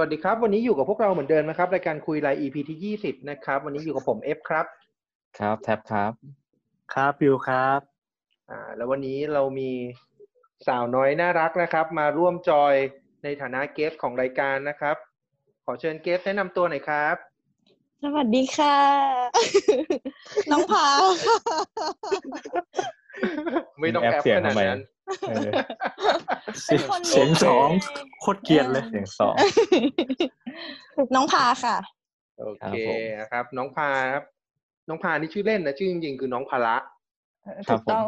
สวัสดีครับ วันนี้อยู่กับพวกเราเหมือนเดิมนะครับรายการคุยไลน์ EP ที่ยี่สิบนะครับ วันนี้อยู่กับผมเอฟครับ ครับแท็บครับ ครับบิวครับอ่าแล้ววันนี้เรามีสาวน้อยน่ารักนะครับ มาร่วม join ในฐานะ guest ของรายการนะครับ ขอเชิญ guest แนะนำตัวหน่อยครับ สวัสดีค่ะ น้องผาค่ะ ไม่ต้องแอ๊บแอ๊บเสียงขนาดทำไมนั้น เออเป็นคนเสียงดีสองโคตรเกลียดเลยเสียงสองน้องพาค่ะ โอครัเคบผมนะครับ น้องพาครับ น้องพานี่ชื่อเล่นนะชื่อจริงๆคือน้องพาระครัถูบกต้อง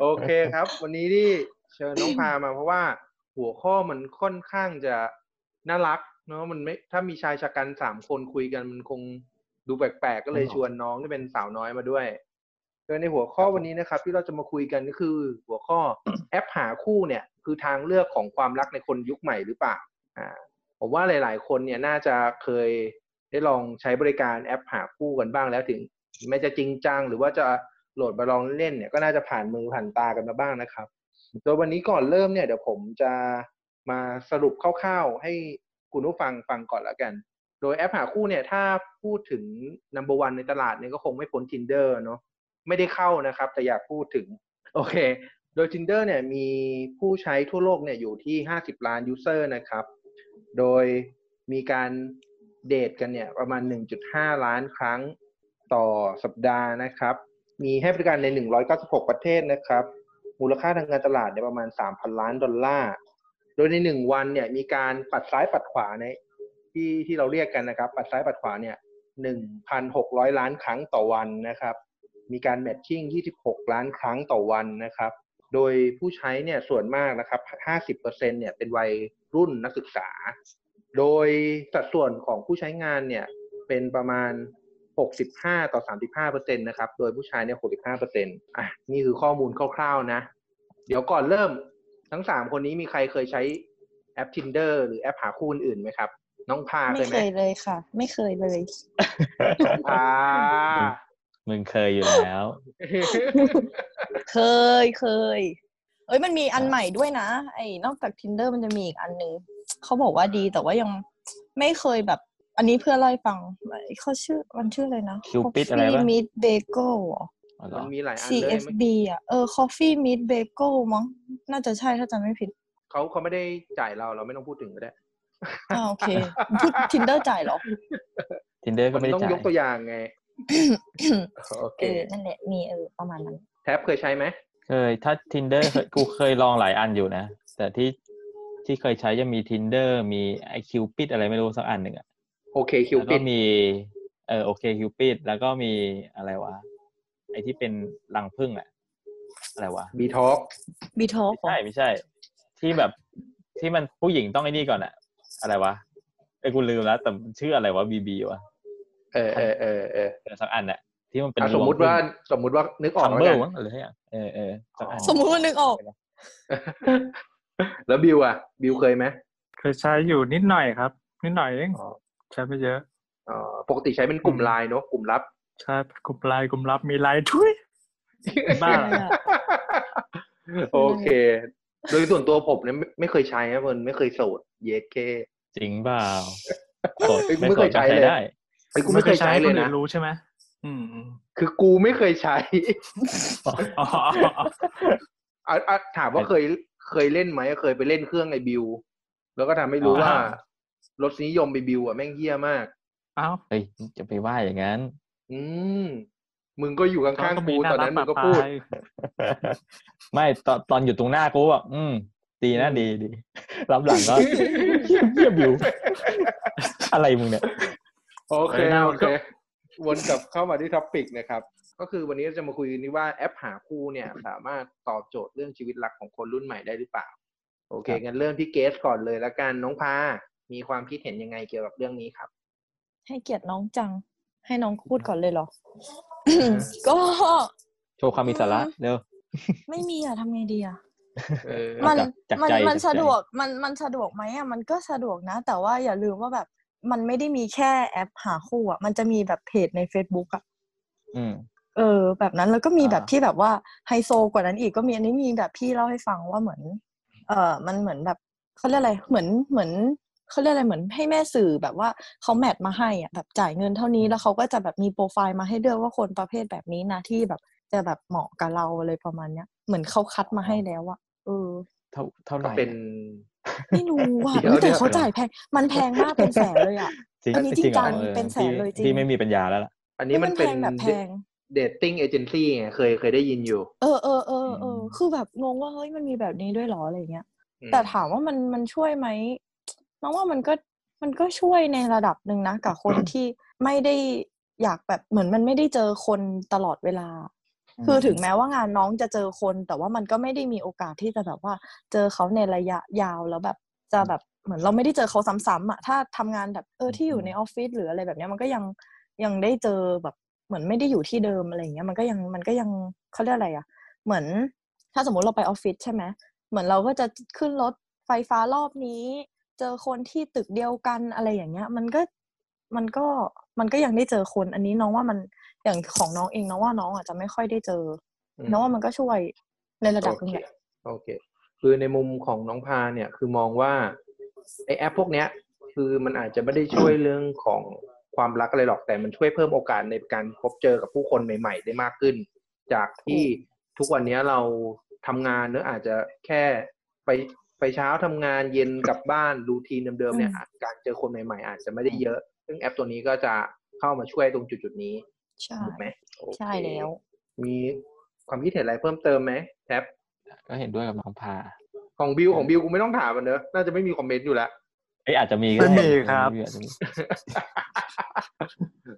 โอเคครับ วันนี้ที่เชิญน้องพามาเพราะว่าหัวข้อมันค่อนข้างจะน่ารักเนาะมันไม่ถ้ามีชายชะกันสามคนคุยกันมันคงดูแปลกๆก็เลยชวนน้องที่เป็นสาวน้อยมาด้วย โดยในหัวข้อวันนี้นะครับ ที่เราจะมาคุยกันก็คือ หัวข้อแอปหาคู่เนี่ย คือทางเลือกของความรักในคนยุคใหม่หรือเปล่าอ่าผมว่าหลาย ๆ คนเนี่ยน่าจะเคยได้ลองใช้บริการแอปหาคู่กันบ้างแล้วถึงแม้จะจริงจังหรือว่าจะโหลดมาลองเล่นเนี่ยก็น่าจะผ่านมือผ่านตากันมาบ้างนะครับโดยวันนี้ก่อนเริ่มเนี่ยเดี๋ยวผมจะมาสรุปคร่าวๆให้คุณผู้ฟังฟังก่อนแล้วกัน โดยแอปหาคู่เนี่ยถ้าพูดถึง number one ในตลาดเนี่ยก็คงไม่พ้น Tinder เนาะ ไม่ได้เข้านะครับ แต่อยากพูดถึง โอเค โดย Tinder เนี่ยมีผู้ใช้ทั่วโลกเนี่ยอยู่ที่ 50 ล้าน user นะครับ โดยมีการเดทกันเนี่ยประมาณ 1.5 ล้านครั้งต่อสัปดาห์นะครับ มีให้บริการใน 196 ประเทศนะครับ มูลค่าทางการตลาดเนี่ยประมาณ 3,000 ล้านดอลลาร์ โดยในหนึ่งวันเนี่ยมีการปัดซ้ายปัดขวาในที่ที่เราเรียกกันนะครับ ปัดซ้ายปัดขวาเนี่ย 1,600 ล้านครั้งต่อวันนะครับ มีการแมทชิ่ง 26 ล้านครั้งต่อวันนะครับ โดยผู้ใช้เนี่ยส่วนมากนะครับ 50%เนี่ยเป็นวัยรุ่นนักศึกษา โดยสัดส่วนของผู้ใช้งานเนี่ยเป็นประมาณ 65 ต่อ 35%นะครับ โดยผู้ชายเนี่ย 65%อะ นี่คือข้อมูลคร่าวๆนะ เดี๋ยวก่อนเริ่มทั้งสามคนนี้มีใครเคยใช้แอป Tinder หรือแอปหาคู่อื่นๆไหมครับ น้องพาเคไม่ยไหเคมยเลยค่ะ ไม่เคยเลยน้องพา มึงเคยอยู่แล้ว เคยเคย เอ้ยมันมีอันใหม่ด้วยนะ ไอ้นอกจาก tinder มันจะมีอีกอันหนึ่งเขาบอกว่าดีแต่ว่ายังไม่เคยแบบ อันนี้เพื่อเล่าให้ฟังเขาชื่อมันชื่ออะไรนะ Cupid อะไรวะ Coffee Meet Bagel เหรออ๋อเหรมัอนมีหลายอันเลยไม่ CFB อะเออ Coffee Meet Bagel มั้งน่าจะใช่ถ้าจำไม่ผิดเขาเขาไม่ได้จ่ายเราเราไม่ต้องพูดถึงก็ได้อ่าโอเคพูด tinder จ่ายเหรอทินเดอร์ก็มันไม่ได้ต้องจ่ายยกตัวอย่างไง โอเคเออนั่นแหละมีเออประมาณนั้น แท็บเคยใช้ไหมเคยถ้า tinder เคยกูเคยลองหลายอันอยู่นะ แต่ที่ที่เคยใช้จะมี tinder มีไอคิวปิดอะไรไม่รู้สักอันหนึ่งอะโอเคคิวแล้วปิก็ดมีเออโอเคคิวปิดแล้วก็มีอะไรวะไอที่เป็นรังผึ้งอะอะไรวะบีทอกบีทอไม่ใช่ไม่ใช่ ที่แบบที่มันผู้หญิงต้องไอ้นี่ก่อนอะอะไรวะไอ้ยกูลืมแล้วแต่มันชื่ออะไรวะบีบีวะ เออเออเออเออเออสักอันอะที่มันเป็นอะสมมุติว่าสมมุติว่านึกออกคัมแล้วเบอกัร์นมั้งอะไรอย่างเออเออสักอันสมมุติว่านึกออก แล้วบิวอะ บิวเคยไหมเคยใช้อยู่นิดหน่อยครับ นิดหน่อยเองอ๋อใช้ไม่เยอะอ๋อปกติใช้เป็นกลุ่มไลน์เนอะกลุ่มลับใช้กลุ่มไลน์กลุ่มลับมีไลน์ทุยบ้าโอเค โดยส่วนตัวผมเนี่ยไม่ไม่เคยใช้นะมันไม่เคยโสด เยสเคจริงเปล่าโสดเอ้ยไม่ไม่โสเคดยก็ใช้ใช้เลย ได้ไอ้ยกูไม่เคยใช้เลยคนะอื่รู้ใช่ไหมอืมอืมคือกูไม่เคยใช้อ๋ออ๋ออ๋ออะอะถามว่าเคยเคยเล่นไหมเคยไปเล่นเครื่องไอ้บิว แล้วก็ทำให้รู้ว่ารสนิยมไอ้บิวอะแม่งเหี้ยมากเอ้าเฮ้ยจะไปว่าอย่างนั้น อืมมึงก็อยู่ข้างๆมีกูตอนนั้นมึงก็พูดปะปายไม่ตอนตอนอยู่ตรงหน้ากูอะอืม ดีนะดีดีรับหลังก็เยี่ยมเยี่ยมอยู่ อะไรมึงเนี่ย โอเคโอเควนกลับเข้ามาที่ท็อปิกนะครับ ก็คือวันนี้เราจะมาคุยกันนี้ว่าแอปหาคู่เนี่ย สามารถตอบโจทย์เรื่องชีวิตรักของคนรุ่นใหม่ได้หรือเปล่า โอเคครับงั้นเริ่มที่เกสก่อนเลยละกันน้องพา มีความคิดเห็นยังไงเกี่ยวกับเรื่องนี้ครับ ให้เกียรติน้องจัง ให้น้องพูดก่อนเลยเหรอ ก็โชว์ความมีสาระเร็วไม่มีอะทำไงดีอะเออมันจากจากมันใจมันจากใจสะดวกมันมันสะดวกไหมอะมันก็สะดวกนะ แต่ว่าอย่าลืมว่าแบบ มันไม่ได้มีแค่แอปหาคู่อะมันจะมีแบบเพจใน Facebook อะอืมเออ แบบนั้นแล้วก็มีอ่าแบบที่แบบว่าไฮโซกว่านั้นอีกก็มีอันนี้มีแบบพี่เล่าให้ฟังว่าเหมือน เออมันเหมือนแบบเขาเรียกอะไรเหมือนเหมือนเขาเรียกอะไรเหมือนให้แม่สื่อแบบว่าเขาแมทมาให้อะแบบจ่ายเงินเท่านี้แล้วเขาก็จะแบบมีโปรไฟล์มาให้เลือกว่าคนประเภทแบบนี้นะที่แบบจะแบบเหมาะกับเราอะไรประมาณเนี้ยเหมือนเขาคัดมาให้แล้วอะเออ เท่าเท่าไหก็ร่เป็น ไม่รู้ว่ะเดี๋ยวอุ๊ยแต่เดี๋ยวเขาจ่ายแพง มันแพงมากเป็นแสนเลยอะจริงอันนี้จริงจังหอออเป็นแสนเลยจริงพี่ไม่มีปัญญาแล้วล่ะ อันนี้มันเป็นแพงแบบแพงเดทติ้งเอเจนซี่ไงเคยเคยได้ยินอยู่ เออเออเออเอออืมคือแบบงงว่าเฮ้ยมันมีแบบนี้ด้วยเหรออะไรเงี้ยอืมแต่ถามว่ามันมันช่วยไหมน้องว่ามันก็มันก็ช่วยในระดับหนึ่งนะกับคนที่ไม่ได้อยากแบบเหมือนมันไม่ได้เจอคนตลอดเวลา คือถึงแม้ว่างานน้องจะเจอคน แต่ว่ามันก็ไม่ได้มีโอกาสที่จะแบบว่า เจอเขาในระยะยาวแล้วแบบจะแบบเหมือนเราไม่ได้เจอเขาซ้ำๆอะถ้าทำงานแบบเออที่อยู่ในออฟฟิศหรืออะไรแบบเนี้ยมันก็ยังยังได้เจอแบบเหมือนไม่ได้อยู่ที่เดิมอะไรอย่างเงี้ยมันก็ยังมันก็ยังเขาเรียกอะไรอะ เหมือนถ้าสมมุติเราไปออฟฟิศใช่ไหมเหมือนเราก็จะขึ้นรถไฟฟ้ารอบนี้ เจอคนที่ตึกเดียวกันอะไรอย่างเงี้ย มันก็มันก็มันก็ยังได้เจอคน อันนี้น้องว่ามัน อย่างของน้องเองน้องว่าน้องอาจจะไม่ค่อยได้เจออมน้องว่ามันก็ช่วยในระดับหนึงโอแหเคละโอเค คือในมุมของน้องพาเนี่ย คือมองว่าไอแอปพวกเนี้ย คือมันอาจจะไม่ได้ช่วยเรื่องของความรักอะไรหรอกแต่มันช่วยเพิ่มโอกาสในการพบเจอกับผู้คนใหม่ ๆ ได้มากขึ้น จากที่ทุกวันเนี้ยเราทำงานเนอะอาจจะแค่ไปไปเช้าทำงานเย็นกลับบ้านรูทีนเดิมๆเนี่ยอืมอาจการเจอคนใหม่ๆ อาจจะไม่ได้เยอะ ซึ่งแอปตัวนี้ก็จะเข้ามาช่วยตรงจุดๆนี้ ใช่ถูกไหมโอเคใช่แล้ว มีความคิดเห็นอะไรเพิ่มเติมไหมแท็บก็เห็นด้วยกับน้องพา ของบิวของบิวกูไม่ต้องถามมันเนอะน่าจะไม่มีคอมเมนต์อยู่แล้วเอ้ยอาจจะมีก็ไม่ด้มีครับอาจจะมี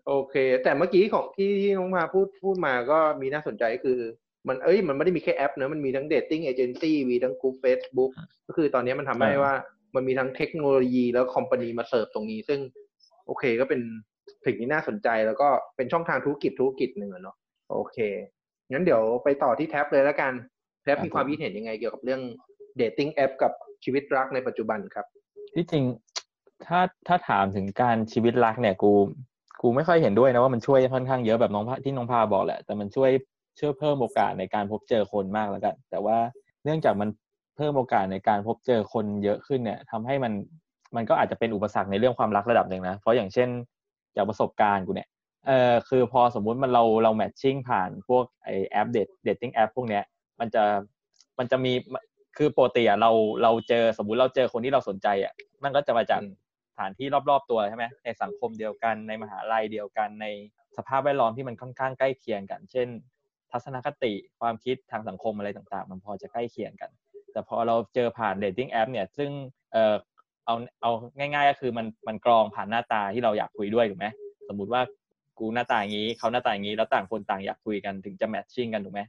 โอเค แต่เมื่อกี้ของที่ที่น้องมาพูดพูดมาก็มีน่าสนใจคือ มันเอ้ย มันไม่ได้มีแค่แอปนะมันมีทั้ง dating agency มีทั้งกลุ่มเฟซบุ๊กก็คือตอนนี้มันทำให้อ่าว่า มันมีทั้งเทคโนโลยีแล้ว company มาเสิร์ฟตรงนี้ ซึ่ง โอเคก็เป็น สิ่งที่น่าสนใจแล้วก็เป็นช่องทางธุรกิจธุรกิจหนึ่งอะเนาะโอเคงั้นเดี๋ยวไปต่อที่แท็บเลยแล้วกันแท็บมีความคิดเห็นยังไงเกี่ยวกับเรื่อง dating แอปกับชีวิตรักในปัจจุบันครับ ที่จริงถ้าถ้าถามถึงการชีวิตรักเนี่ยกูกูไม่ค่อยเห็นด้วยนะว่ามันช่วยค่อนข้างเยอะแบบน้องพาที่น้องพาบอกแหละ แต่มันช่วยช่วยเพิ่มโอกาสในการพบเจอคนมากแล้วกัน แต่ว่าเนื่องจากมันเพิ่มโอกาสในการพบเจอคนเยอะขึ้นเนี่ยทำให้มันมันก็อาจจะเป็นอุปสรรคในเรื่องความรักระดับหนึ่งนะ เพราะอย่างเช่น จากประสบการณ์กูเนี่ยเออคือพอสมมุติมันเราเรา matching ผ่านพวกไอแอป date dating แอปพวกเนี้ยมันจะมันจะมีคือปกติอะเราเราเจอสมมุติเราเจอคนที่เราสนใจอะมันก็จะมาจากอืมสถานที่รอบๆตัวใช่ไหมในสังคมเดียวกันในมหาลัยเดียวกันในสภาพแวดล้อมที่มันค่อนข้างใกล้เคียงกัน เช่น ทัศนคติความคิดทางสังคมอะไรต่างๆ มันพอจะใกล้เคียงกัน แต่พอเราเจอผ่านเดทติ้งแอปเนี่ยซึ่ง เอาเอาง่าย ๆ ก็คือมันมันกรองผ่านหน้าตาที่เราอยากคุยด้วยถูกไหมสมมุติว่ากูหน้าตาอย่างนี้เขาหน้าตาอย่างนี้แล้วต่างคนต่างอยากคุยกันถึงจะแมทชิ่งกันถูกไหม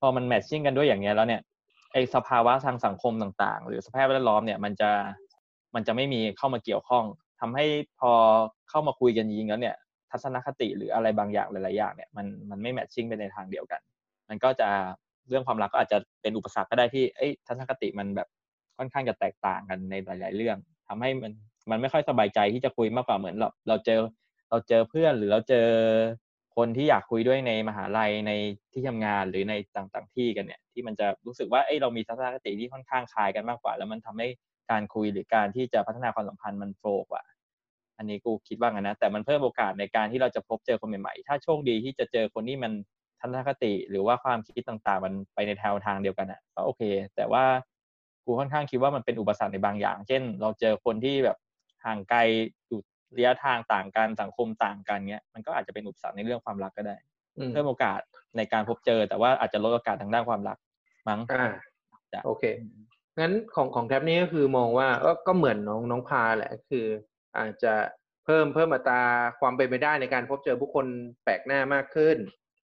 พอมันแมทชิ่งกันด้วยอย่างเงี้ยแล้วเนี่ยไอสภาวะทางสังคมต่างๆ หรือสภาพแวดล้อมเนี่ยมันจะมันจะไม่มีเข้ามาเกี่ยวข้องทำให้พอเข้ามาคุยกันจริงแล้วเนี่ย ทัศนคติหรืออะไรบางอย่างหลายๆอย่างเนี่ยมันมันไม่แมทชิ่งไปในทางเดียวกัน มันก็จะเรื่องความรักก็อาจจะเป็นอุปสรรคก็ได้ที่เอ้ทัศนคติมันแบบค่อนข้างจะแตกต่างกันในหลาย ๆ เรื่อง ทำให้มันมันไม่ค่อยสบายใจที่จะคุยมากกว่าเหมือนเราเราเจอเราเจอเพื่อนหรือเราเจอคนที่อยากคุยด้วยในมหาลัยในที่ทำงานหรือในต่างๆที่กันเนี่ย ที่มันจะรู้สึกว่าเอ้ยเรามีทัศนคติที่ค่อนข้างคล้ายกันมากกว่า แล้วมันทำให้การคุยหรือการที่จะพัฒนาความสัมพันธ์มันโฟล์กว่า อันนี้กูคิดว่างั้นนะแต่มันเพิ่มโอกาสในการที่เราจะพบเจอคนใหม่ๆ ถ้าโชคดีที่จะเจอคนที่มันทัศนคติหรือว่าความคิดต่างๆ มันไปในแนวทางเดียวกันอะก็โอเค แต่ว่า กูค่อนข้างคิดว่ามันเป็นอุปสรรคในบางอย่าง เช่น เราเจอคนที่แบบห่างไกลอยู่ระยะทางต่างกันสังคมต่างกันเงี้ยมันก็อาจจะเป็นอุปสรรคในเรื่องความรักก็ได้อืมเพิ่มโอกาสในการพบเจอ แต่ว่าอาจจะลดโอกาสทางด้านความรักมั้งอ่าจ้ะโอเคงั้นของของแท็บนี้ก็คือมองว่าก็ก็เหมือนน้องน้องพาแหละคือ อาจจะเพิ่มเพิ่มอัตราความเป็นไปได้ในการพบเจอผู้คนแปลกหน้ามากขึ้น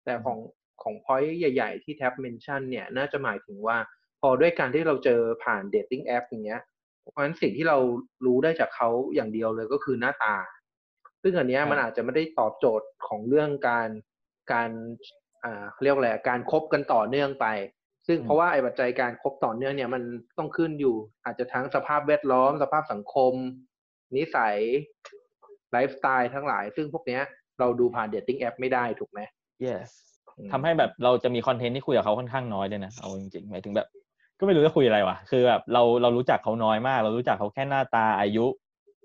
แต่ของของ point ใหญ่ ๆ ที่แท็บ mention เนี่ยน่าจะหมายถึงว่าพ อด้วยการที่เราเจอผ่าน dating แอปอย่างเงี้ย เพราะฉะนั้นสิ่งที่เรารู้ได้จากเขาอย่างเดียวเลยก็คือหน้าตา ซึ่งอันเนี้ยครับมันอาจจะไม่ได้ตอบโจทย์ของเรื่องการการอ่าเขาเรียกว่าอะไรอะการคบกันต่อเนื่องไป ซึ่งเพราะว่าไอ้ปัจจัยการคบต่อเนื่องเนี่ยมันต้องขึ้นอยู่ อาจจะทั้งสภาพแวดล้อม สภาพสังคม นิสัยไลฟ์สไตล์ทั้งหลาย ซึ่งพวกเนี้ยเราดูผ่าน dating แอปไม่ได้ถูกไหม yes อืมทำให้แบบเราจะมี content ที่คุยกับเขาค่อนข้างน้อยเลยนะ เอาจริงๆ หมายถึงแบบ ก็ไม่รู้จะคุยอะไรวะคือแบบเราเรารู้จักเขาน้อยมาก เรารู้จักเขาแค่หน้าตาอายุ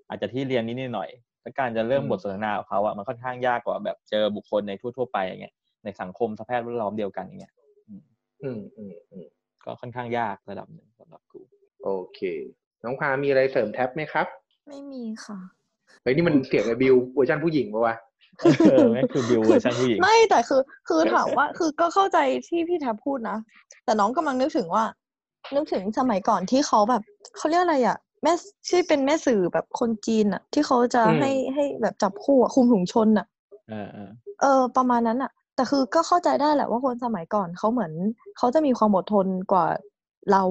อาจจะที่เรียนนิดๆหน่อยๆแล้วการจะเริ่มอืมบทสนทนากับเขาอะมันค่อนข้างยากกว่าแบบเจอบุคคลในทั่ว ๆ ไปอย่างเงี้ยในสังคมสภาพแวดล้อมเดียวกันอย่างเงี้ยอืมอืมอืมก็ค่อนข้างยากระดับหนึ่งสำหรับกูโอเค น้องพามีอะไรเสริมแท็บไหมครับ ไม่มีค่ะเฮ้ยนี่มันเสียงไอบิวเวอร์ชันผู้หญิงปะวะเออแม่งคือบิวเวอร์ชันผู้หญิงไม่แต่คือ คือถามว่าคือก็เข้าใจที่พี่แท็บพูดนะแต่น้องกำลังนึกถึงว่า นึกถึงสมัยก่อนที่เขาแบบเขาเรียกอะไรอะแม่ที่เป็นแม่สื่อแบบคนจีนอะ ที่เขาจะอืมให้ให้แบบจับคู่อะคุมถุงชนอะเออเออเออประมาณนั้นอะ แต่คือก็เข้าใจได้แหละว่าคนสมัยก่อนเขาเหมือนเขาจะมีความอดทนกว่าเรา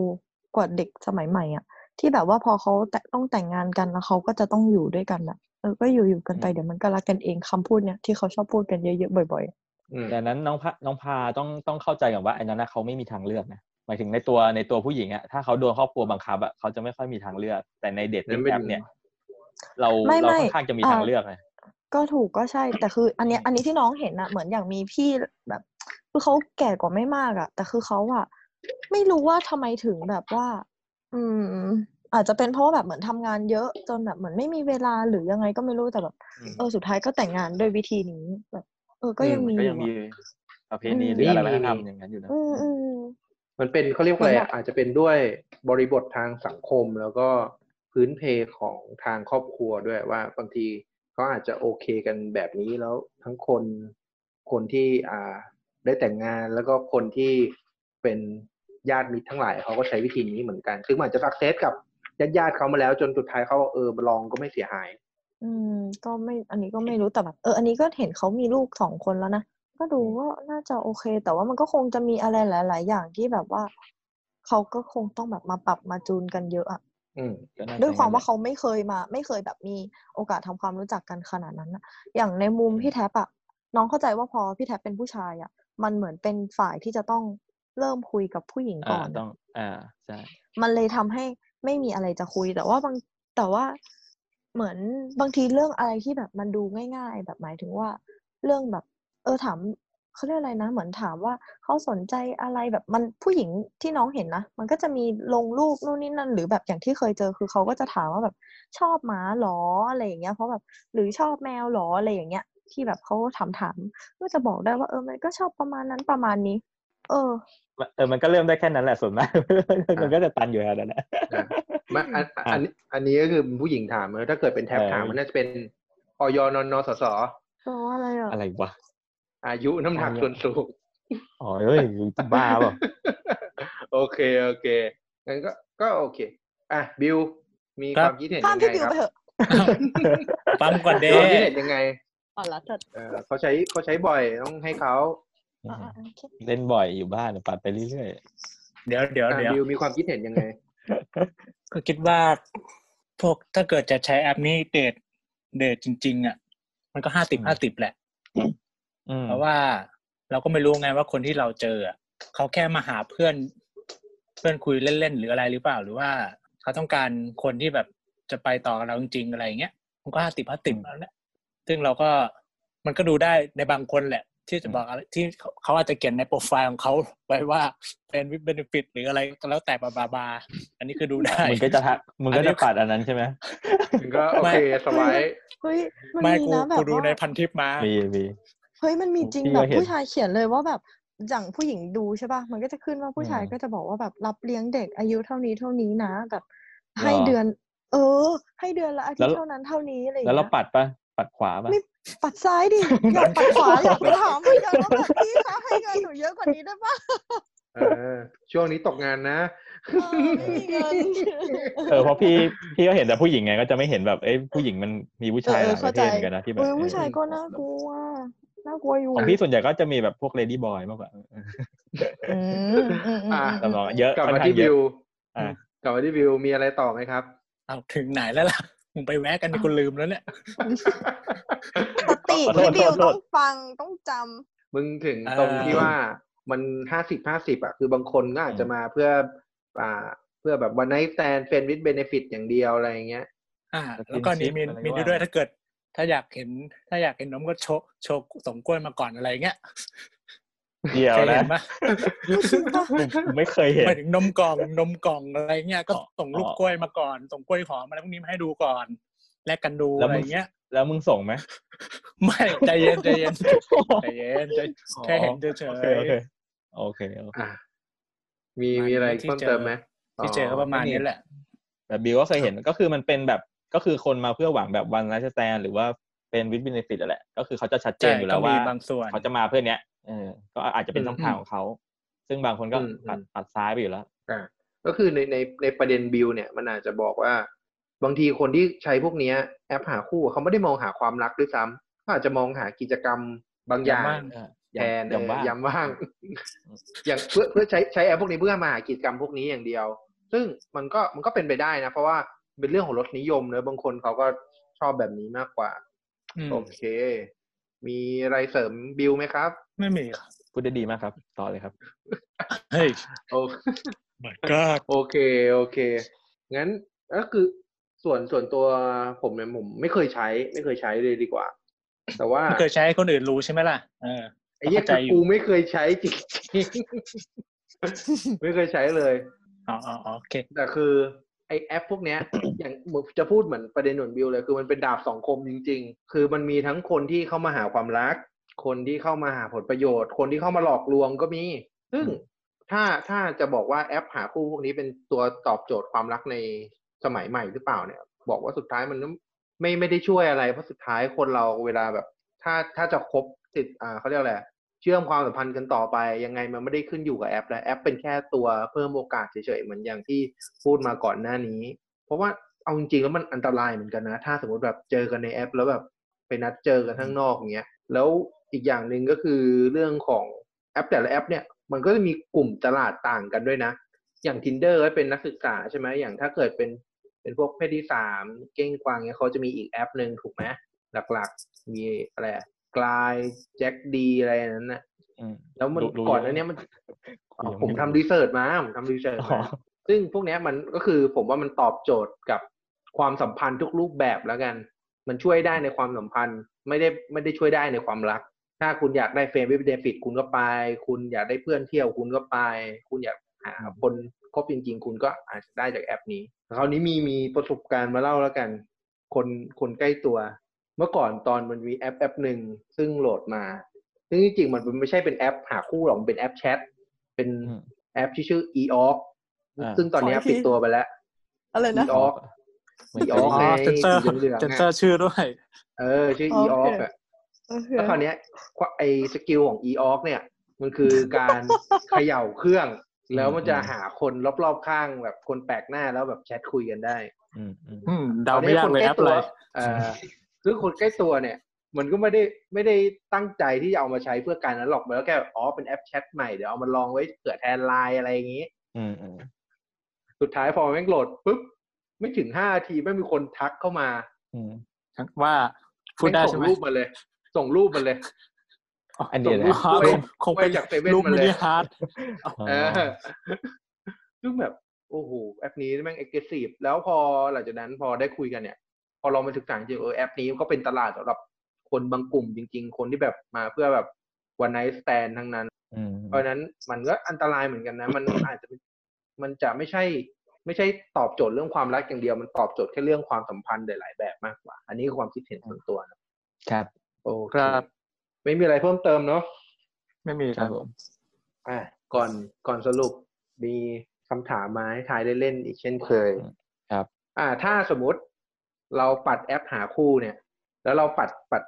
กว่าเด็กสมัยใหม่อะ ที่แบบว่าพอเขาแต่ต้องแต่งงานกันแล้วเขาก็จะต้องอยู่ด้วยกันอะเออก็อยู่อยู่กันไปเดี๋ยวมันก็รักกันเองคำพูดเนี่ยที่เขาชอบพูดกันเยอะๆบ่อยๆอืมดังนั้นน้องพาน้องพาต้องต้องเข้าใจก่อนว่าไอ้นั้นนะเขาไม่มีทางเลือกนะ หมายถึงในตัวในตัวผู้หญิงอะถ้าเขาโดนครอบครัวบังคับอะเขาจะไม่ค่อยมีทางเลือก แต่ในเดทนั่ติ้นงเป็นแอปเนี่ย เราไม่เราไม่ค่อนข้างจะมีอ่าทางเลือกนะก็ถูกก็ใช่แต่คือ อันเนี้ยอันนี้ที่น้องเห็นอะเหมือนอย่างมีพี่แบบคือเขาแก่กว่าไม่มากอะแต่คือเขาอะไม่รู้ว่าทำไมถึงแบบว่า อืม อาจจะเป็นเพราะว่าแบบเหมือนทำงานเยอะจนแบบเหมือนไม่มีเวลาหรือยังไงก็ไม่รู้แต่แบบอืมเออสุดท้ายก็แต่งงานด้วยวิธีนี้แบบ เออก็ยังมีก็อยังยู่มีอะประเพณีอืมหรืออะไรมีวัฒนธรรมมีอย่างนั้นอยู่นะอื มอืมมันเป็นเขาเรียกว่าอะไรเหมือนอะแบบอาจจะเป็นด้วยบริบททางสังคมแล้วก็พื้นเพของทางครอบครัวด้วยว่าบางทีเขาอาจจะโอเคกันแบบนี้แล้วทั้งคนคนที่อ่าได้แต่งงานแล้วก็คนที่เป็นญาติมิตรทั้งหลายเขาก็ใช้วิธีนี้เหมือนกันคือมันอาจจะสักเซสกับญาติญาติๆเขามาแล้วจนสุดท้ายเขาเออลองก็ไม่เสียหาย อืม ก็ไม่อันนี้ก็ไม่รู้แต่แบบเออ อันนี้ก็เห็นเขามีลูกสองคนแล้วนะ ก็ดูว่าน่าจะโอเค แต่ว่ามันก็คงจะมีอะไรหลาย ๆ อย่างที่แบบว่า เขาก็คงต้องแบบมาปรับมาจูนกันเยอะอะอืมก็น่จะด้วยความว่างั้นแหละเขาไม่เคยมา ไม่เคยแบบมีโอกาสทำความรู้จักกันขนาดนั้นอะอย่างในมุมพี่แท็บอะน้องเข้าใจว่าพอพี่แท็บเป็นผู้ชายอะมันเหมือนเป็นฝ่ายที่จะต้องเริ่มคุยกับผู้หญิงก่อ่าอนอะต้อง อ่าใช่มันเลยทำให้ไม่มีอะไรจะคุยแต่ว่าบางแต่ว่าเหมือนบางทีเรื่องอะไรที่แบบมันดูง่าย ๆ แบบหมายถึงว่า เรื่องแบบ เออถามเขาเรียกอะไรนะ เหมือนถามว่าเขาสนใจอะไรแบบมันผู้หญิงที่น้องเห็นนะ มันก็จะมีลงรูปนู่นนี่นั่น หรือแบบอย่างที่เคยเจอคือเขาก็จะถามว่าแบบชอบหมาหรออะไรอย่างเงี้ยเพราะแบบหรือชอบแมวหรออะไรอย่างเงี้ย ที่แบบเขาถามถามๆก็จะบอกได้ว่าเออมันก็ชอบประมาณนั้นประมาณนี้ เออเออมันก็เริ่มได้แค่นั้นแหละส่วนมากมันก็จะตันอยู่แล้วนะอะมาอันอันอันนี้ก็คือผู้หญิงถามเออถ้าเกิดเป็นแท็บเออถามมันน่าจะเป็นออยนนสสแปลว่าอะไรอะอะไรวะ อายุน้ำหนักอยส่วนสูงอ๋อเฮ้ยบ้าเปล่าโอเคโอเคงั้นก็ก็โอเคอะบิวมีครัคบวามคิดเห็นข้ามยังไงพี่บิวครับไปเถอะปั๊มก่อนเด้มีความคิดเห็นยังไงอ๋อละเถิดเออเขาใช้เขาใช้บ่อยต้องให้เขาอะอะโอเคเล่นบ่อยอยู่บ้านปัดไปเรื่อยเดี๋ยวเดี๋ยวอะเดี๋ยวบิวมีความคิดเห็นยังไง ก็คิดว่าพวกถ้าเกิดจะใช้แอปนี้เดทเดทจริง ๆ อะ มันก็ห้าติบห้าติบแหละๆอืม เพราะว่าเราก็ไม่รู้ไงว่าคนที่เราเจออะเขาแค่มาหาเพื่อน เพื่อนคุยเล่นๆหรืออะไรหรือเปล่า หรือว่าเขาต้องการคนที่แบบจะไปต่อกับเราจริงๆอะไรอย่างเงี้ยมันก็ห้าติบห้าติบแล้วแหละซึ่งเราก็มันก็ดูได้ในบางคนแหละ ที่จะบอกอะไรที่เขาเขาอาจจะเขียนในโปรไฟล์ของเขาไว้ว่าเป็นวิบเบนฟิตหรืออะไรก็แล้วแต่บาบาบาอันนี้คือดูได้มึงก็จะทักมึงก็อันนี้จะปัดอันนั้นใช่ไหมก็โอเคสบายเฮ้ยมันไม่มีกูนะแบกูบดูว่าในพันทิปมามีมี เฮ้ยมันมีจริงพี่แบก็บเห็นผู้ชายเขียนเลยว่าแบบอย่างผู้หญิงดูใช่ป่ะมันก็จะขึ้นว่าผู้ชายอืมก็จะบอกว่าแบบรับเลี้ยงเด็กอายุเท่านี้เท่านี้นะแบบ ให้หรอเดือน เออ ให้เดือนละอาทิตแล้วย์เท่านั้นเท่านี้อะไรอย่างแล้วเราเงี้ยปัดปะปัดขวาปะไม่ปัดซ้ายดิอยากปัดขวาอยากไปถามเหมือนกันว่าแบบพี่คะให้เงินหนูเยอะกว่านี้ได้ปะเออช่วงนี้ตกงานนะเออไม่มีเงินเออเพราะพี่พี่ก็เห็นแต่ผู้หญิงไงก็จะไม่เห็นแบบเอ้ยผู้หญิงมันมีผู้ชายเอหอลายปเข้าระเทใจศเหมือนกันนะที่แบบเออผู้ชายเออก็น่ากลัว น่ากลัวอยู่ของพี่ส่วนใหญ่ก็จะมีแบบพวกเลดี้บอยมากกว่าอืมอืมอืมอะอืมจำลองเยอะกลับค่อนมาข้างที่เยบิอะวอะกลับมาที่บิวมีอะไรต่อไหมครับเอาถึงไหนแล้วล่ะมึงไปแวะกันนี่กูลืมแล้วเนี่ยสติขอโทษพี่บิวขอโทษต้องฟังต้องจำมึงถึงอ่าตรงที่ว่ามันห้าสิบห้าสิบอะคือบางคนก็อาจจะมาเพื่ออ่า เพื่อแบบวันไนท์แ n นเฟนวิดเบเนฟิตอย่างเดียวอะไรอย่างเงี้ยอ่าสกินแล้วก็นี่ชิปมีอะไรมีว่าด้วยถ้าเกิด ถ้าอยากเห็น ถ้าอยากเห็นนมก็โชว์โชว์ส่งกล้วยมาก่อนอะไรเงี้ยเดียวเคยเห็นะนปะกูไม่เคยเห็นหมายถึงนมกล่องนมกล่องอะไรเงี้ยก็อ๋อส่งรูปกล้วยมาก่อนส่งกล้วยหอมอะไรพวกนี้มาให้ดูก่อน แลกกันดูแล้อะวไรมึงเงี้ย แล้วมึงส่งไหมไม่ใจเย็นใจเย็นใจเย็นใจแค่เห็นเฉโอเคยโอเคโอเคโอเคอะมีมีอะไรเพิ่มเติมไหมๆที่เจอก็ประมาณนี้แหละแบบบิวก็เคยเห็นก็คือมันเป็นแบบ ก็คือคนมาเพื่อหวังแบบวันไลฟ์สแตนหรือว่าเป็นวิดบินฟิตแหละ ก็คือเขาจะชัดเจนอยู่แล้วว่าใช่ก็มีบางส่วนเขาจะมาเพื่อเนี้ยเออก็อาจจะเป็นช่องทางของเขา ซึ่งบางคนก็ปัดปัดซ้ายไปอยู่แล้วอ่าก็คือในในในประเด็นบิลเนี่ยมันอาจจะบอกว่า บางทีคนที่ใช้พวกเนี้ยแอปหาคู่เขาไม่ได้มองหาความรักด้วยซ้ำเขาอาจจะมองหากิจกรรมบางอย่างบ้างเออแทนอย่างเออว่ายามว่าง อย่างเพื่อเพื่อใช้ใช้แอปพวกนี้เพื่อมาหากิจกรรมพวกนี้อย่างเดียว ซึ่งมันก็มันก็เป็นไปได้นะ เพราะว่า เป็นเรื่องของรสนิยมเนอะบางคนเขาก็ชอบแบบนี้มากกว่าอืมโอเค มีอะไรเสริมบิลไหมครับ ไม่มีครับพูดได้ดีมากครับ ต่อเลยครับเฮ้ยโอ my god โอเค โอเค งั้นก็คือส่วนส่วนตัวผมเนี่ยผมไม่เคยใช้ ไม่เคยใช้เลยดีกว่า แต่ว่าไม่เคยใช้ให้คนอื่นรู้ใช่ไหมล่ะเออไอ้เหี้ยเข้าใจคืออยู่กูไม่เคยใช้จริงๆไม่เคยใช้เลยอ๋ออ๋ออ๋อโอเคแต่คือ ไอแอปพวกเนี้ยอย่างจะพูดเหมือนประเด็นหนุนบิวเลย คือมันเป็นดาบสองคมจริง ๆ คือมันมีทั้งคนที่เข้ามาหาความรัก คนที่เข้ามาหาผลประโยชน์ คนที่เข้ามาหลอกลวงก็มี ซึ่งถ้าถ้าจะบอกว่าแอปหาคู่พวกนี้เป็นตัวตอบโจทย์ความรักในสมัยใหม่หรือเปล่าเนี่ย บอกว่าสุดท้ายมันไม่ไม่ได้ช่วยอะไร เพราะสุดท้ายคนเราเวลาแบบ ถ้าถ้าจะคบติดอ่าเขาเรียกอะไร เชื่อมความสัมพันธ์กันต่อไป ยังไงมันไม่ได้ขึ้นอยู่กับแอป แล้วแอปเป็นแค่ตัวเพิ่มโอกาสเฉยๆเหมือนอย่างที่พูดมาก่อนหน้านี้ เพราะว่าเอาจริงๆแล้วมันอันตรายเหมือนกันนะ ถ้าสมมติแบบเจอกันในแอป แล้วแบบไปนัดเจอกันข้างนอกอย่างเงี้ยแล้วอีกอย่างหนึ่งก็คือเรื่องของแอปแต่ละแอปเนี่ยมันก็จะมีกลุ่มตลาดต่างกันด้วยนะ อย่าง tinder ก็เป็นนักศึกษาใช่ไหมอย่างถ้าเกิดเป็นเป็นพวกเพศที่สามเก้งกวางเนี่ยเขาจะมีอีกแอปหนึ่งถูกไหมหลักๆ มีอะไร กลายแจ็คดีอะไรนั้นนะอืมแล้วมันรู้รู้ก่อนหเยนั้าอะเนี้ยมันกูยังผมไม่ทำรู้รีเสิร์ชมาผมทำรีเสิร์ชอ๋อมาซึ่งพวกเนี้ยมันก็คือผมว่ามันตอบโจทย์กับความสัมพันธ์ทุกรูปแบบแล้วกัน มันช่วยได้ในความสัมพันธ์ ไม่ได้ไม่ได้ช่วยได้ในความรัก ถ้าคุณอยากได้ friend with benefit คุณก็ไป คุณอยากได้เพื่อนเที่ยวคุณก็ไป คุณอยากหาคนคบจริงๆ คุณก็อาจจะได้จากแอปนี้คราวนี้มีมีประสบการณ์มาเล่าแล้วกัน คนคนใกล้ตัว เมื่อก่อนตอนมันมีแอปแอปหนึ่งซึ่งโหลดมา ซึ่งจริงๆมันไม่ใช่เป็นแอปหาคู่หรอก มันเป็นแอปแชท เป็นอืมแอปที่ชื่อ eOk อ่าซึ่งตอนเนี้ยขออีกทีปิดตัวไปแล้ว อะไรนะอีออกเหมือนอีกัอนอกอ๋อไงเซนเซอร์สีเหลืองๆเซนเซออะร์ชื่อด้วย เออ ชื่อโอเค eOk อะโอเคแล้วคราวเนี้ยไอสกิลของ eOk เนี่ย มันคือการเขย่าเครื่อง แล้วมันจะหาคนรอบๆข้างแบบคนแปลกหน้าแล้วแบบแชทคุยกันได้ อืมอืมอืมเดาไม่ยากเลยแอปอะไรเอ่อ คือคนใกล้ตัวเนี่ย มันก็ไม่ได้ไม่ได้ตั้งใจที่จะเอามาใช้เพื่อการนั้นหรอกมันก็แค่อ๋อเป็นแอปแชทใหม่เดี๋ยวเอามาลองไว้เผื่อแทนไลน์อะไรอย่างงี้อืมอืมสุดท้ายพอแม่งโหลดปุ๊บไม่ถึงห้านาทีไม่มีคนทักเข้ามา อืมว่าพูดได้แม่งใช่ส่ไหงมรูปมาเลย ส่งรูปมาเลยอันเดียวส่งรูนะปอ๋อด้วยคงเป็นด้วยจากเซเว่นรูปมามิเลยนิฮาร์ดเออซึ่งแบบ โอ้โห แอปนี้แม่งเอ็กซ์ซีฟแล้วพอหลังจากนั้นพอได้คุยกันเนี่ย พอเรามาศึกษาจริงๆเออแอปนี้ก็เป็นตลาดสำหรับคนบางกลุ่มจริง ๆ คนที่แบบมาเพื่อแบบone night stand ทั้งนั้นอืมเพราะฉะนั้นมันก็อันตรายเหมือนกันนะ มันอาจจะมันจะไม่ใช่ ไม่ใช่ตอบโจทย์เรื่องความรักอย่างเดียว มันตอบโจทย์แค่เรื่องความสัมพันธ์หลายๆแบบมากกว่า อันนี้คือความคิดเห็นส่วนตัวนะครับ โอเคครับ ไม่มีอะไรเพิ่มเติมเนาะไม่มีคครับผมอะก่อนก่อนสรุปมีคำถามมาให้ทายเล่นๆอีกเช่นเคยครับ อ่า ถ้าสมมุติ เราปัดแอปหาคู่เนี่ย แล้วเราปัดปัด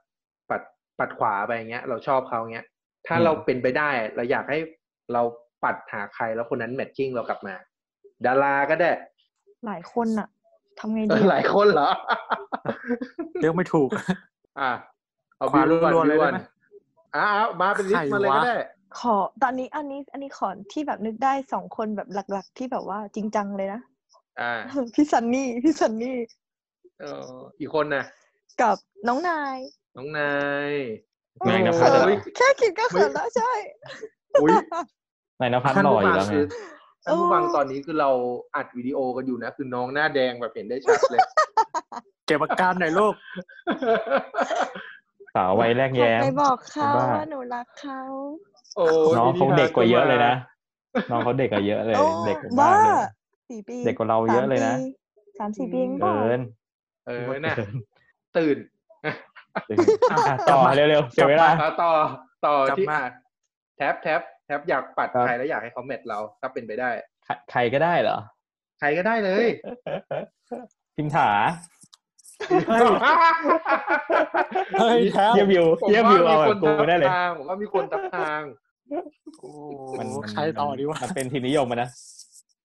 ปัดปัดขวาไปอย่างเงี้ย เราชอบเขาเงี้ย ถ้าอืมเราเป็นไปได้ เราอยากให้เราปัดหาใครแล้วคนนั้นแมทชิ่งเรากลับมา ดาราก็ได้ หลายคนอะทำไงเอดีอหลายคนเหรอเลือกไม่ถูก อะเอาขวาบิวก่อนล้วนๆเลยบิวก่อนได้ไหมอ่าเอามาเป็นลิสต์มาเลยใครก็วะได้ ขอตอนนี้อันนี้ อันนี้ขอที่แบบนึกได้สองคนแบบหลัก ๆ ที่แบบว่าจริงจังเลยนะอ่าพี่ซันนี่พี่ซันนี่ เอออีกคนนะกับน้องนาย น้องนายนายนภัสเออเหรอแค่คิดก็เขินแล้วใช่อุ้ยนายนภัสท่านหล่อผู้อยู่ฟังแล้วไงคือท่านผู้ฟังเออตอนนี้คือเราอัดวิดีโอกันอยู่นะ คือน้องหน้าแดงแบบเห็นได้ชัดเลย เก็บอาการหน่อยลูกสาววัยแรกขอแย้มไปบอกเขาบ้าว่าหนูรักเขาโอ้ยน้องเขามินิฮร์ทเด็กกว่าเยอะเลยนะก็น้องเขาเด็กกว่าเยอะเลยโอ้เด็กกว่าบ้ามากเลยสี่ปีเด็กกว่าเราเยอะเลยนะสามสี่ปีเองเปเกิล่าน เออน่ะตื่นเกินอะต่อเร็วๆเสียเวลาเอาต่อต่อกลับที่มาอะแท็บแท็บแท็บอยากปัดครับใครแล้วอยากให้เขาแมทเราถ้าเป็นไปได้ใครใครก็ได้เหรอ ใครก็ได้เลยพิมถาเฮ้ยเฮ้ยแท็บเยี่ยมวิวผมเยี่ยมว่าวิวเอามีแบคบนกูทับได้เลยทางผมว่ามีคนทับทางโอ้มันมันใครต่อดีวะมันเป็นทีมนิยมอะนะ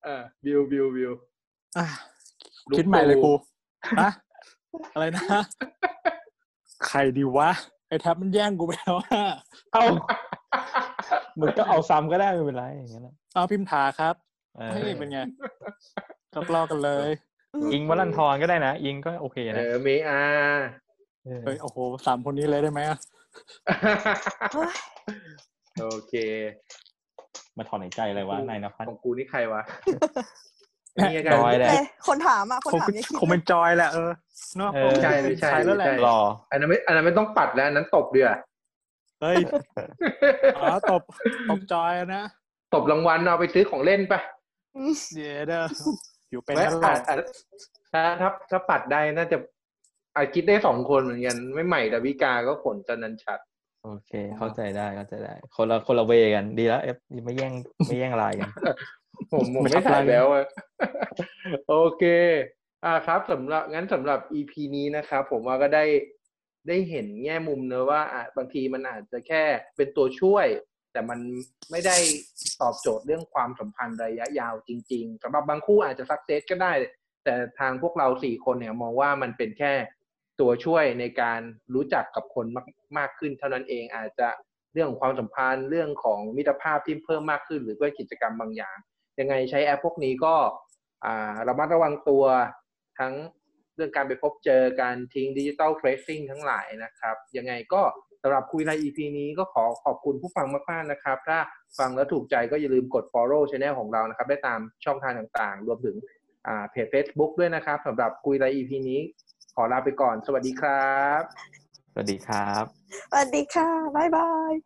เออบิวบิวบิวอะลุงคิดใหม่เลยตู่กูฮะ อะไรนะ ใครดีวะ ไอ้แท็บมันแย่งกูไปแล้วว่าเอามึงก็เอาซ้ำก็ได้ไม่เป็นไรอย่างเงี้ยนะเอาพิมพ์ถาครับเออเฮ้ยเป็นไงก็ลอกกันเลยอิงวัลันทรก็ได้นะ อิงก็โอเคเอนะอเมอาเออเฮ้ยโอ้โหสามคนนี้เลยได้ไหมอะเฮ้ยโอเคมาถอนหายใจอะไรวะนายนภัสของกูนี่ใครวะ แหม่นี่ไงจอยแหละเอ้ยคนถามอะคนคงถามเป็นยังคิดคงเป็นจอยแหละเออเนาะเออไม่ใช่ไม่ใช่แล้วแหละไม่ใช่รออันนั้นไม่อันนั้นไม่ต้องปัดแล้วอันนั้นตบเดือเฮ้ยอ๋อตบตบจอยอะนะตบรางวัลเอาไปซื้อของเล่นปะอืมเดี๋ยวเด้ออยู่เป็นไม่นั่นหรอาอจอาจถ้าถ้าถ้าปัดได้น่าจะอาจคิดได้สองคนเหมือนกันไม่ใหม่ดาวิกาก็ผลจันนันชัดโอเค เข้าใจได้เข้าใจได้ คนละคนละเวกันดีแล้วเอฟไม่แย่งไม่แย่งลายกัน ผมผมไม่ถ่ายแล้วอะโอเค อ่าครับสำหรับงั้นสำหรับ EP นี้นะครับผมว่าก็ได้ได้เห็นแง่มุมเนอะว่าอะบางทีมันอาจจะแค่เป็นตัวช่วย แต่มันไม่ได้ตอบโจทย์เรื่องความสัมพันธ์ระยะยาวจริง ๆสำหรับบางคู่อาจจะสักเซสก็ได้ แต่ทางพวกเราสี่คนเนี่ยมองว่ามันเป็นแค่ตัวช่วยในการรู้จักกับคนมากมากขึ้นเท่านั้นเองอาจจะเรื่องของความสัมพันธ์เรื่องของมิตรภาพที่เพิ่มมากขึ้น หรือด้วยกิจกรรมบางอย่าง ยังไงใช้แอปพวกนี้ก็อ่าระมัดระวังตัวทั้งเรื่องการไปพบเจอการทิ้งดิจิตอลเทรดซิ่งทั้งหลายนะครับ ยังไงก็สำหรับคุยใน EP นี้ก็ขอขอบคุณผู้ฟังมากๆนะครับ ถ้าฟังแล้วถูกใจก็อย่าลืมกด follow channel ของเรานะครับ ได้ตามช่องทางต่างๆ รวมถึงอ่าเพจ Facebook ด้วยนะครับสำหรับคุยใน EP นี้ ขอลาไปก่อน สวัสดีครับ สวัสดีครับ สวัสดีค่ะ บ๊ายบาย